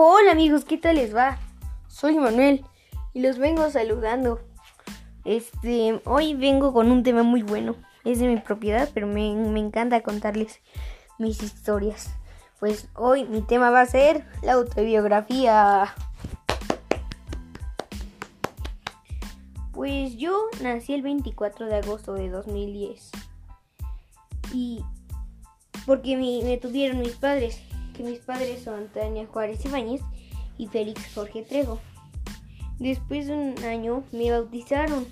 Hola amigos, ¿qué tal les va? Soy Manuel y los vengo saludando. Este, hoy vengo con un tema muy bueno. Es de mi propiedad, pero me, me encanta contarles mis historias. Pues hoy mi tema va a ser la autobiografía. Pues yo nací el 24 de agosto de 2010. Y porque me, me tuvieron mis padres, que mis padres son Tania Juárez Ibáñez y Félix Jorge Trejo. Después de un año me bautizaron.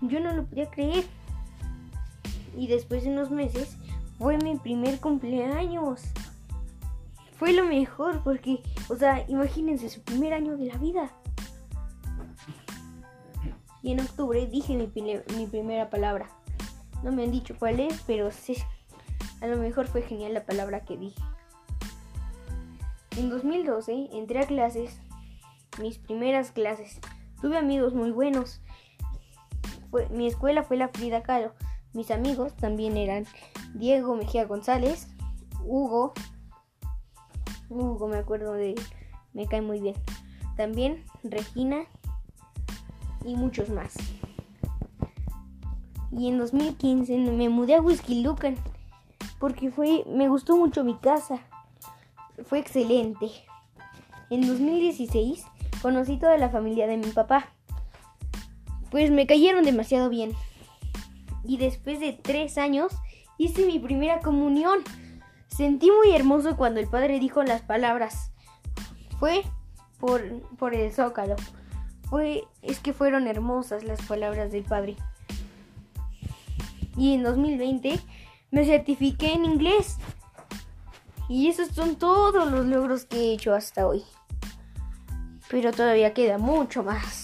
Yo no lo podía creer. Y después de unos meses fue mi primer cumpleaños. Fue lo mejor porque, o sea, imagínense su primer año de la vida. Y en octubre dije mi, primera palabra. No me han dicho cuál es, pero sí, a lo mejor fue genial la palabra que dije. En 2012 entré a clases, mis primeras clases. Tuve amigos muy buenos. mi escuela fue la Frida Kahlo. Mis amigos también eran Diego Mejía González, Hugo. Hugo, me acuerdo de él. Me cae muy bien. También Regina y muchos más. Y en 2015 me mudé a Whisky Lucan porque fue me gustó mucho mi casa. Fue excelente. En 2016 conocí toda la familia de mi papá. Pues me cayeron demasiado bien. Y después de tres años hice mi primera comunión. Sentí muy hermoso cuando el padre dijo las palabras. Fue por, por el zócalo. Fue, es que fueron hermosas las palabras del padre. Y en 2020 me certifiqué en inglés. Y esos son todos los logros que he hecho hasta hoy. Pero todavía queda mucho más.